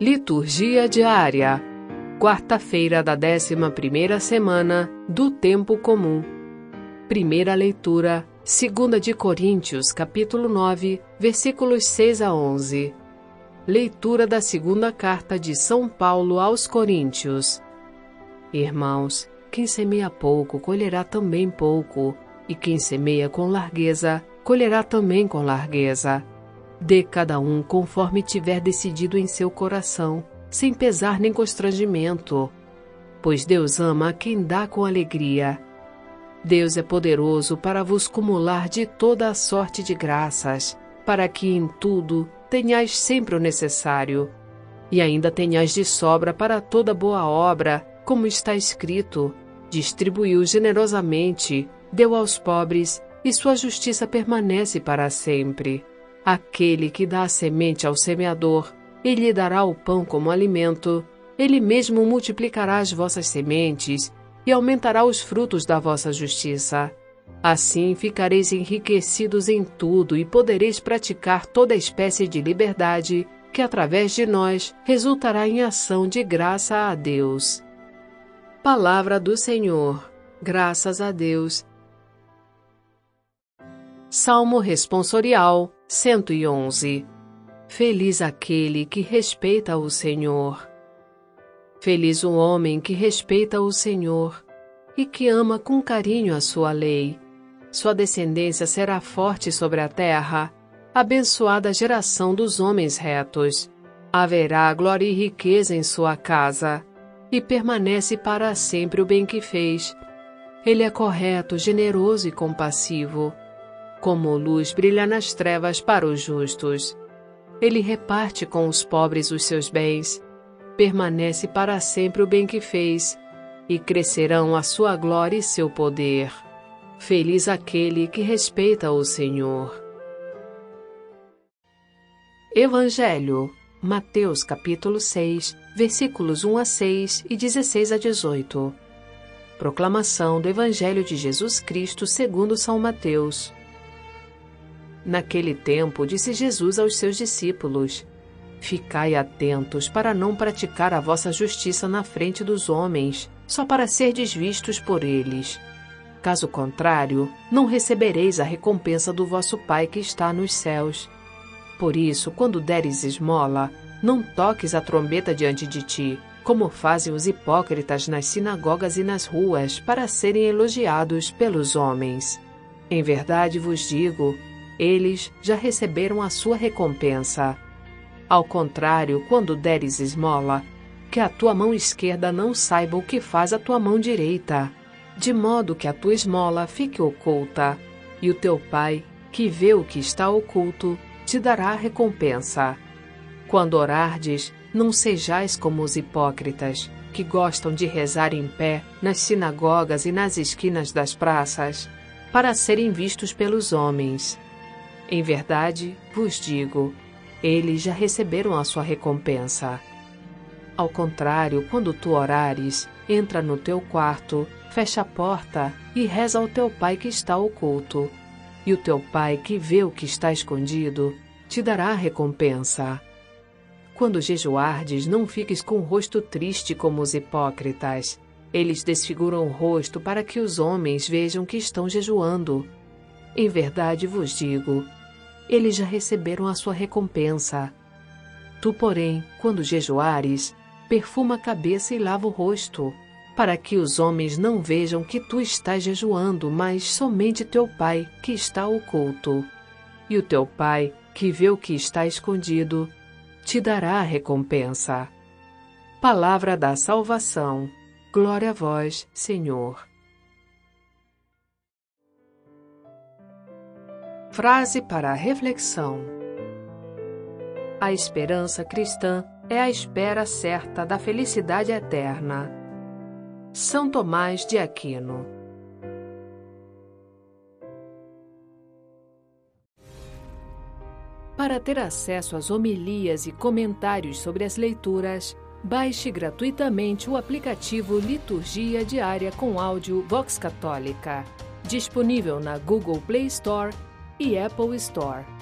Liturgia diária. Quarta-feira da 11ª semana do tempo comum. Primeira leitura, segunda de Coríntios, capítulo 9, versículos 6 a 11. Leitura da segunda carta de São Paulo aos Coríntios. Irmãos, quem semeia pouco colherá também pouco, e quem semeia com largueza colherá também com largueza. Dê cada um conforme tiver decidido em seu coração, sem pesar nem constrangimento, pois Deus ama quem dá com alegria. Deus é poderoso para vos cumular de toda a sorte de graças, para que em tudo tenhais sempre o necessário, e ainda tenhais de sobra para toda boa obra, como está escrito: distribuiu generosamente, deu aos pobres, e sua justiça permanece para sempre. Aquele que dá a semente ao semeador, ele lhe dará o pão como alimento, ele mesmo multiplicará as vossas sementes e aumentará os frutos da vossa justiça. Assim ficareis enriquecidos em tudo e podereis praticar toda espécie de liberdade, que através de nós resultará em ação de graça a Deus. Palavra do Senhor. Graças a Deus. Salmo responsorial 111 Feliz aquele que respeita o Senhor. Feliz o homem que respeita o Senhor e que ama com carinho a sua lei. Sua descendência será forte sobre a terra, abençoada a geração dos homens retos. Haverá glória e riqueza em sua casa, e permanece para sempre o bem que fez. Ele é correto, generoso e compassivo como luz brilha nas trevas para os justos. Ele reparte com os pobres os seus bens, permanece para sempre o bem que fez, e crescerão a sua glória e seu poder. Feliz aquele que respeita o Senhor. Evangelho, Mateus capítulo 6, versículos 1 a 6 e 16 a 18. Proclamação do Evangelho de Jesus Cristo segundo São Mateus. Naquele tempo, disse Jesus aos seus discípulos: Ficai atentos para não praticar a vossa justiça na frente dos homens, só para serdes vistos por eles. Caso contrário, não recebereis a recompensa do vosso Pai que está nos céus. Por isso, quando deres esmola, não toques a trombeta diante de ti, como fazem os hipócritas nas sinagogas e nas ruas, para serem elogiados pelos homens. Em verdade vos digo, eles já receberam a sua recompensa. Ao contrário, quando deres esmola, que a tua mão esquerda não saiba o que faz a tua mão direita, de modo que a tua esmola fique oculta, e o teu pai, que vê o que está oculto, te dará a recompensa. Quando orardes, não sejais como os hipócritas, que gostam de rezar em pé nas sinagogas e nas esquinas das praças, para serem vistos pelos homens. Em verdade, vos digo, eles já receberam a sua recompensa. Ao contrário, quando tu orares, entra no teu quarto, fecha a porta e reza ao teu pai que está oculto. E o teu pai que vê o que está escondido, te dará a recompensa. Quando jejuardes, não fiques com o rosto triste como os hipócritas. Eles desfiguram o rosto para que os homens vejam que estão jejuando. Em verdade vos digo, eles já receberam a sua recompensa. Tu, porém, quando jejuares, perfuma a cabeça e lava o rosto, para que os homens não vejam que tu estás jejuando, mas somente teu pai, que está oculto. E o teu pai, que vê o que está escondido, te dará a recompensa. Palavra da salvação. Glória a vós, Senhor. Frase para a reflexão: A esperança cristã é a espera certa da felicidade eterna. São Tomás de Aquino. Para ter acesso às homilias e comentários sobre as leituras, baixe gratuitamente o aplicativo Liturgia Diária com áudio Vox Católica, disponível na Google Play Store e Apple Store.